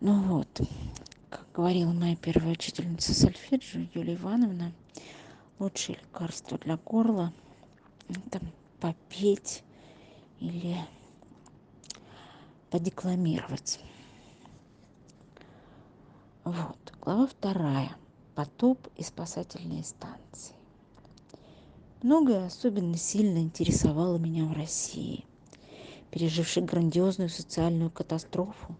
Ну вот, как говорила моя первая учительница сольфеджио Юлия Ивановна, лучшее лекарство для горла – это попеть или подекламировать. Вот, глава вторая. Потоп и спасательные станции. Многое особенно сильно интересовало меня в России, пережившей грандиозную социальную катастрофу,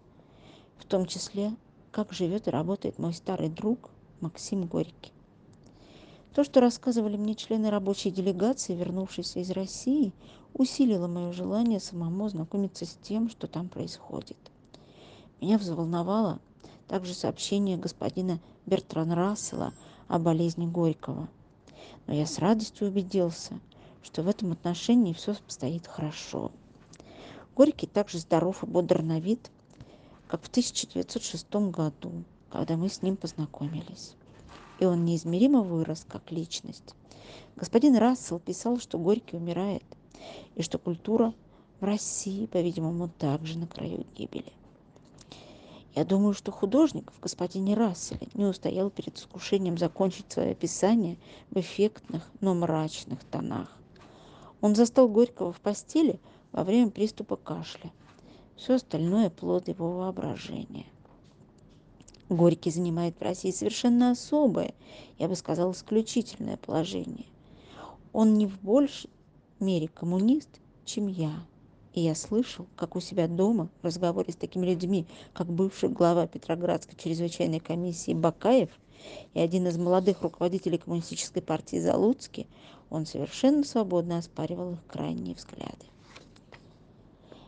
в том числе, как живет и работает мой старый друг Максим Горький. То, что рассказывали мне члены рабочей делегации, вернувшиеся из России, усилило мое желание самому знакомиться с тем, что там происходит. Меня взволновало также сообщение господина Бертрана Рассела о болезни Горького. Но я с радостью убедился, что в этом отношении все обстоит хорошо. Горький также здоров и бодр на вид, как в 1906 году, когда мы с ним познакомились. И он неизмеримо вырос как личность. Господин Рассел писал, что Горький умирает, и что культура в России, по-видимому, также на краю гибели. Я думаю, что художник в господине Расселе не устоял перед искушением закончить свое описание в эффектных, но мрачных тонах. Он застал Горького в постели во время приступа кашля. Все остальное плод его воображения. Горький занимает в России совершенно особое, я бы сказал, исключительное положение. Он не в большей мере коммунист, чем я. И я слышал, как у себя дома в разговоре с такими людьми, как бывший глава Петроградской чрезвычайной комиссии Бакаев и один из молодых руководителей коммунистической партии Залуцкий, он совершенно свободно оспаривал их крайние взгляды.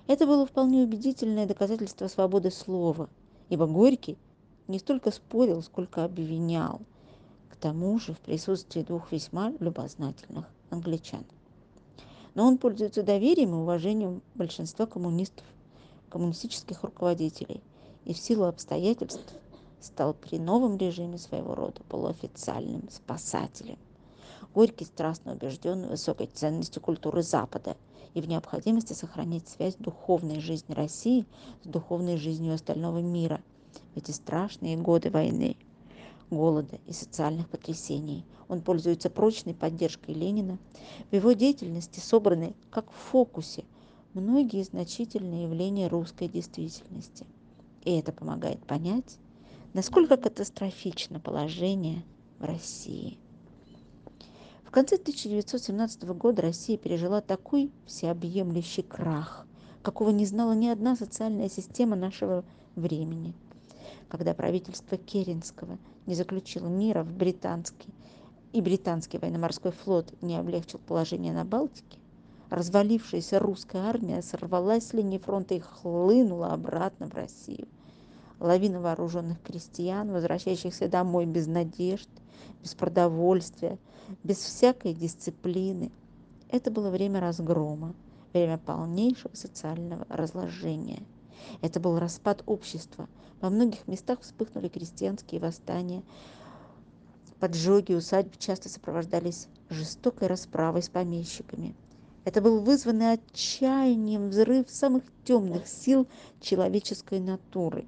Это было вполне убедительное доказательство свободы слова, ибо Горький не столько спорил, сколько обвинял, к тому же в присутствии двух весьма любознательных англичан но он пользуется доверием и уважением большинства коммунистов, коммунистических руководителей и в силу обстоятельств стал при новом режиме своего рода полуофициальным спасателем. Горький страстно убежден в высокой ценности культуры Запада и в необходимости сохранить связь духовной жизни России с духовной жизнью остального мира в эти страшные годы войны голода и социальных потрясений. Он пользуется прочной поддержкой Ленина. В его деятельности собраны, как в фокусе, многие значительные явления русской действительности. И это помогает понять, насколько катастрофично положение в России. Конце 1917 года Россия пережила такой всеобъемлющий крах, какого не знала ни одна социальная система нашего времени – когда правительство Керенского не заключило мира в британский и британский военно-морской флот не облегчил положение на Балтике, развалившаяся русская армия сорвалась с линии фронта и хлынула обратно в Россию. Лавина вооруженных крестьян, возвращающихся домой без надежд, без продовольствия, без всякой дисциплины. Это было время разгрома, время полнейшего социального разложения – это был распад общества. Во многих местах вспыхнули крестьянские восстания. Поджоги усадьб часто сопровождались жестокой расправой с помещиками. Это был вызванный отчаянием взрыв самых темных сил человеческой натуры.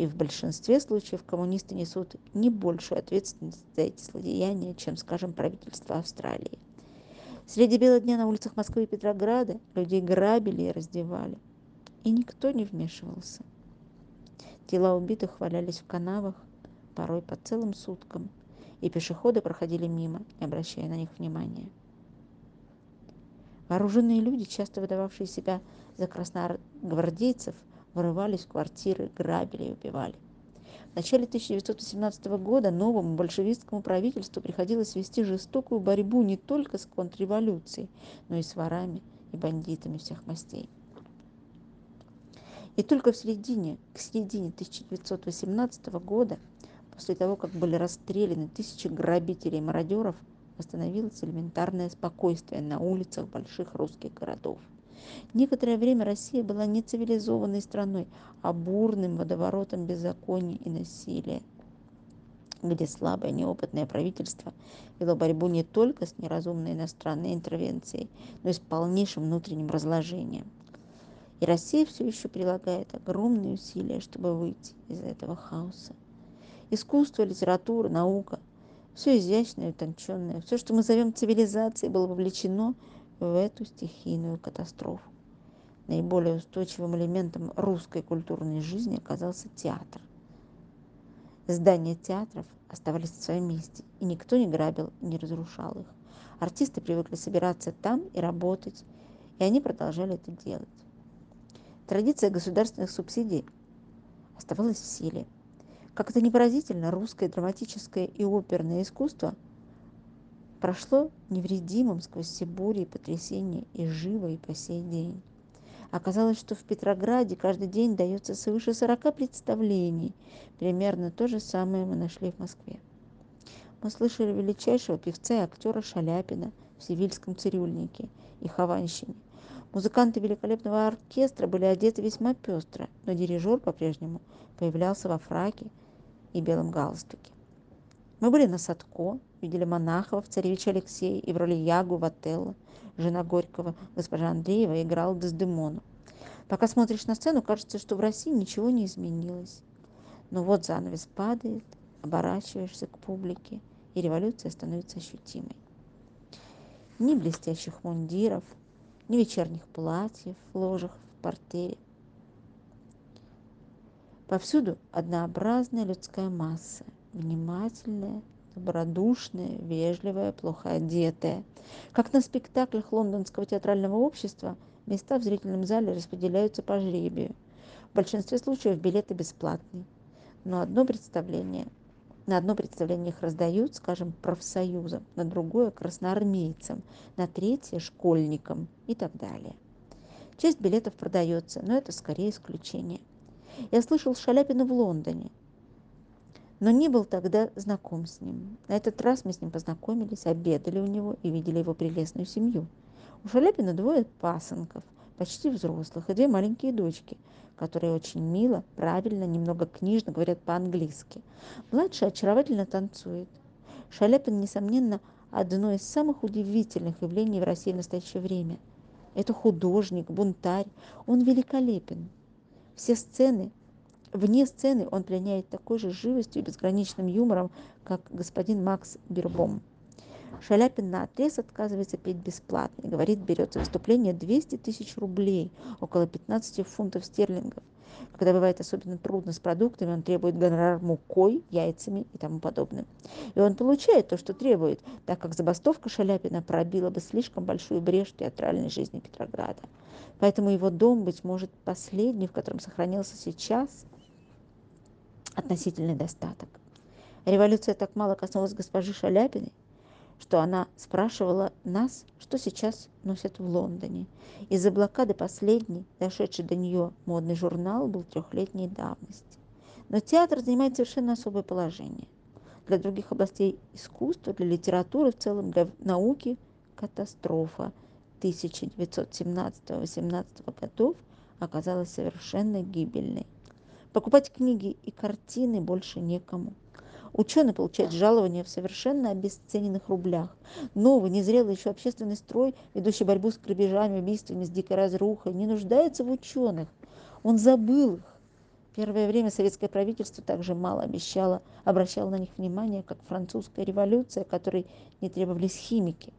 И в большинстве случаев коммунисты несут не большую ответственность за эти злодеяния, чем, скажем, правительство Австралии. Среди бела дня на улицах Москвы и Петрограда людей грабили и раздевали и никто не вмешивался. Тела убитых валялись в канавах, порой по целым суткам, и пешеходы проходили мимо, не обращая на них внимания. Вооруженные люди, часто выдававшие себя за красногвардейцев, вырывались в квартиры, грабили и убивали. В начале 1918 года новому большевистскому правительству приходилось вести жестокую борьбу не только с контрреволюцией, но и с ворами и бандитами всех мастей. И только в середине, к середине 1918 года, после того, как были расстреляны тысячи грабителей и мародеров, восстановилось элементарное спокойствие на улицах больших русских городов. Некоторое время Россия была не цивилизованной страной, а бурным водоворотом беззакония и насилия, где слабое неопытное правительство вело борьбу не только с неразумной иностранной интервенцией, но и с полнейшим внутренним разложением. И Россия все еще прилагает огромные усилия, чтобы выйти из этого хаоса. Искусство, литература, наука – все изящное утонченное, все, что мы зовем цивилизацией, было вовлечено в эту стихийную катастрофу. Наиболее устойчивым элементом русской культурной жизни оказался театр. Здания театров оставались в своем месте, и никто не грабил не разрушал их. Артисты привыкли собираться там и работать, и они продолжали это делать. Традиция государственных субсидий оставалась в силе. Как это не поразительно, русское драматическое и оперное искусство прошло невредимым сквозь все бури и потрясения и живо и по сей день. Оказалось, что в Петрограде каждый день дается свыше 40 представлений. Примерно то же самое мы нашли в Москве. Мы слышали величайшего певца и актера Шаляпина в «Сивильском цирюльнике» и «Хованщине». Музыканты великолепного оркестра были одеты весьма пестро, но дирижер по-прежнему появлялся во фраке и белом галстуке. Мы были на Садко, видели Монахова в «Царевиче Алексей» и в роли Ягу в «Отелло», жена Горького, госпожа Андреева, играла Дездемону. Пока смотришь на сцену, кажется, что в России ничего не изменилось. Но вот занавес падает, оборачиваешься к публике, и революция становится ощутимой. Ни блестящих мундиров, ни вечерних платьев в ложах в портере. Повсюду однообразная людская масса, внимательная, добродушная, вежливая, плохо одетая. Как на спектаклях лондонского театрального общества, места в зрительном зале распределяются по жребию. В большинстве случаев билеты бесплатные. Но одно представление на одно представление их раздают, скажем, профсоюзам, на другое – красноармейцам, на третье – школьникам и так далее. Часть билетов продается, но это скорее исключение. Я слышал Шаляпина в Лондоне но не был тогда знаком с ним. На этот раз мы с ним познакомились, обедали у него и видели его прелестную семью. У Шаляпина двое пасынков, почти взрослых, и две маленькие дочки, которые очень мило, правильно, немного книжно говорят по-английски. Младшая очаровательно танцует. Шаляпин, несомненно, одно из самых удивительных явлений в России в настоящее время. Это художник, бунтарь, он великолепен. Все сцены Вне сцены он пленяет такой же живостью и безграничным юмором, как господин Макс Бербом. Шаляпин на отрез отказывается петь бесплатно и говорит, берет за выступление 200 тысяч рублей, около 15 фунтов стерлингов. Когда бывает особенно трудно с продуктами, он требует гонорар мукой, яйцами и тому подобным. И он получает то, что требует, так как забастовка Шаляпина пробила бы слишком большую брешь в театральной жизни Петрограда. Поэтому его дом, быть может, последний, в котором сохранился сейчас – относительный достаток. Революция так мало коснулась госпожи Шаляпиной, что она спрашивала нас, что сейчас носят в Лондоне. Из-за блокады последний, дошедший до нее модный журнал, был трехлетней давности. Но театр занимает совершенно особое положение. Для других областей искусства, для литературы в целом, для науки – катастрофа 1917-18 годов оказалась совершенно гибельной. Покупать книги и картины больше некому. Ученый получает жалование в совершенно обесцененных рублях. Новый, незрелый еще общественный строй, ведущий борьбу с грабежами, убийствами, с дикой разрухой, не нуждается в ученых. Он забыл их. Первое время советское правительство также мало обещало, обращало на них внимание, как французская революция, которой не требовались химики.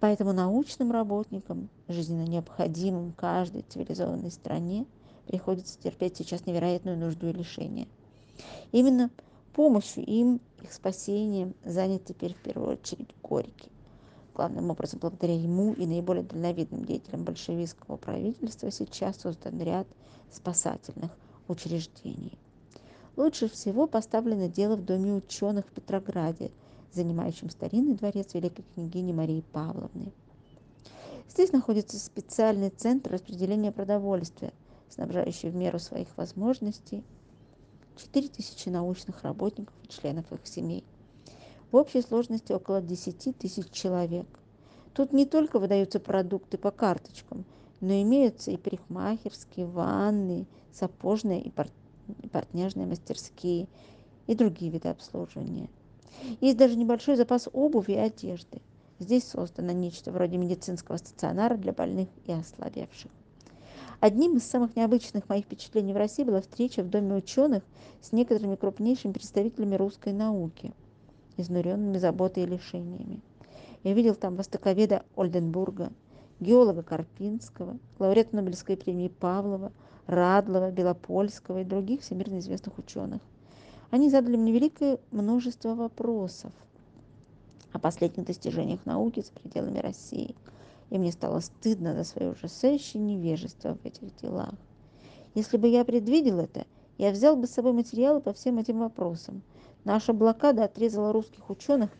Поэтому научным работникам, жизненно необходимым каждой цивилизованной стране, приходится терпеть сейчас невероятную нужду и лишение. Именно помощью им, их спасением занят теперь в первую очередь Горький. Главным образом, благодаря ему и наиболее дальновидным деятелям большевистского правительства сейчас создан ряд спасательных учреждений. Лучше всего поставлено дело в Доме ученых в Петрограде, занимающем старинный дворец великой княгини Марии Павловны. Здесь находится специальный центр распределения продовольствия, снабжающий в меру своих возможностей 4000 научных работников и членов их семей. В общей сложности около 10 тысяч человек. Тут не только выдаются продукты по карточкам, но имеются и парикмахерские, ванны, сапожные и портняжные мастерские и другие виды обслуживания. Есть даже небольшой запас обуви и одежды. Здесь создано нечто вроде медицинского стационара для больных и ослабевших. Одним из самых необычных моих впечатлений в России была встреча в Доме ученых с некоторыми крупнейшими представителями русской науки, изнуренными заботой и лишениями. Я видел там востоковеда Ольденбурга, геолога Карпинского, лауреата Нобелевской премии Павлова, Радлова, Белопольского и других всемирно известных ученых. Они задали мне великое множество вопросов о последних достижениях науки за пределами России – и мне стало стыдно за свое ужасающее невежество в этих делах. Если бы я предвидел это, я взял бы с собой материалы по всем этим вопросам. Наша блокада отрезала русских ученых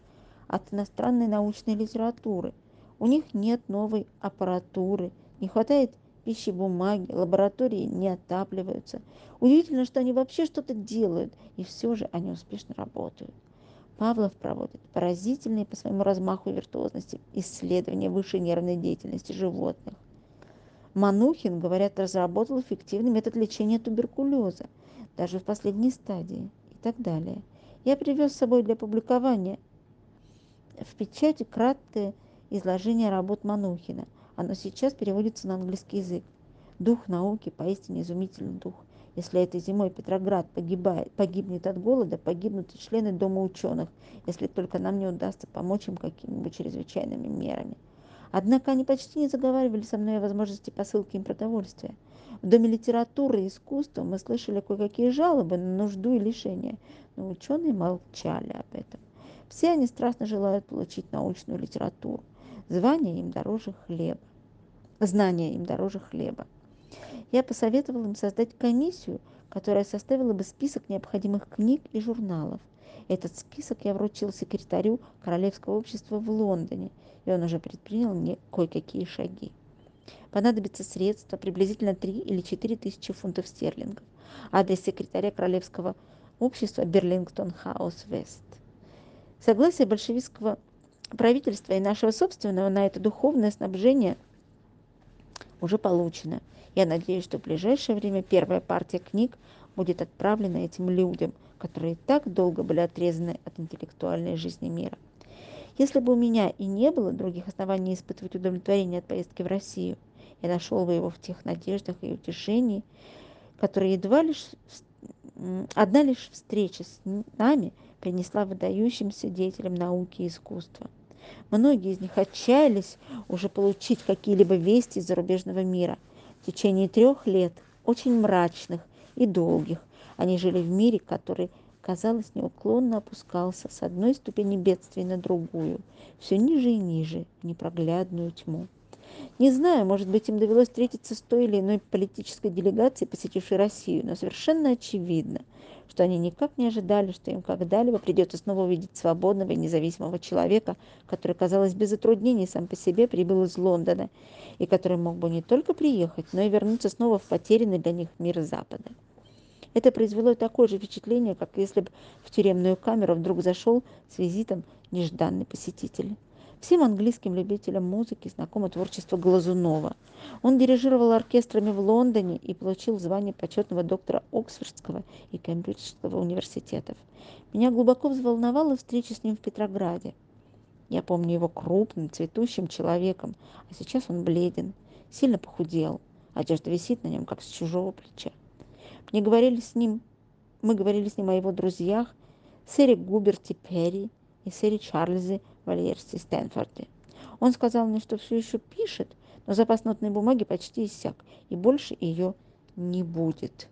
от иностранной научной литературы. У них нет новой аппаратуры, не хватает пищи бумаги, лаборатории не отапливаются. Удивительно, что они вообще что-то делают, и все же они успешно работают. Павлов проводит поразительные по своему размаху и виртуозности исследования высшей нервной деятельности животных. Манухин, говорят, разработал эффективный метод лечения туберкулеза, даже в последней стадии и так далее. Я привез с собой для публикования в печати краткое изложение работ Манухина. Оно сейчас переводится на английский язык. Дух науки, поистине изумительный дух. Если этой зимой Петроград погибает, погибнет от голода, погибнут и члены Дома ученых, если только нам не удастся помочь им какими-нибудь чрезвычайными мерами. Однако они почти не заговаривали со мной о возможности посылки им продовольствия. В Доме литературы и искусства мы слышали кое-какие жалобы на нужду и лишения, но ученые молчали об этом. Все они страстно желают получить научную литературу. Звание им дороже хлеба. Знания им дороже хлеба. Я посоветовал им создать комиссию, которая составила бы список необходимых книг и журналов. Этот список я вручил секретарю Королевского общества в Лондоне, и он уже предпринял мне кое-какие шаги. Понадобится средства приблизительно 3 или 4 тысячи фунтов стерлингов. Адрес секретаря Королевского общества Берлингтон Хаус Вест. Согласие большевистского правительства и нашего собственного на это духовное снабжение уже получено. Я надеюсь, что в ближайшее время первая партия книг будет отправлена этим людям, которые так долго были отрезаны от интеллектуальной жизни мира. Если бы у меня и не было других оснований испытывать удовлетворение от поездки в Россию, я нашел бы его в тех надеждах и утешении, которые едва лишь одна лишь встреча с нами принесла выдающимся деятелям науки и искусства. Многие из них отчаялись уже получить какие-либо вести из зарубежного мира – в течение трех лет, очень мрачных и долгих, они жили в мире, который, казалось, неуклонно опускался с одной ступени бедствий на другую, все ниже и ниже, в непроглядную тьму. Не знаю, может быть, им довелось встретиться с той или иной политической делегацией, посетившей Россию, но совершенно очевидно, что они никак не ожидали, что им когда-либо придется снова увидеть свободного и независимого человека, который, казалось, без затруднений сам по себе прибыл из Лондона, и который мог бы не только приехать, но и вернуться снова в потерянный для них мир Запада. Это произвело такое же впечатление, как если бы в тюремную камеру вдруг зашел с визитом нежданный посетитель. Всем английским любителям музыки знакомо творчество Глазунова. Он дирижировал оркестрами в Лондоне и получил звание почетного доктора Оксфордского и Кембриджского университетов. Меня глубоко взволновала встреча с ним в Петрограде. Я помню его крупным, цветущим человеком, а сейчас он бледен, сильно похудел. Одежда висит на нем, как с чужого плеча. Мне говорили с ним, мы говорили с ним о его друзьях, сэре Губерти Перри и сэре Чарльзе Вальерсе Стэнфорде. Он сказал мне, что все еще пишет, но запас нотной бумаги почти иссяк, и больше ее не будет.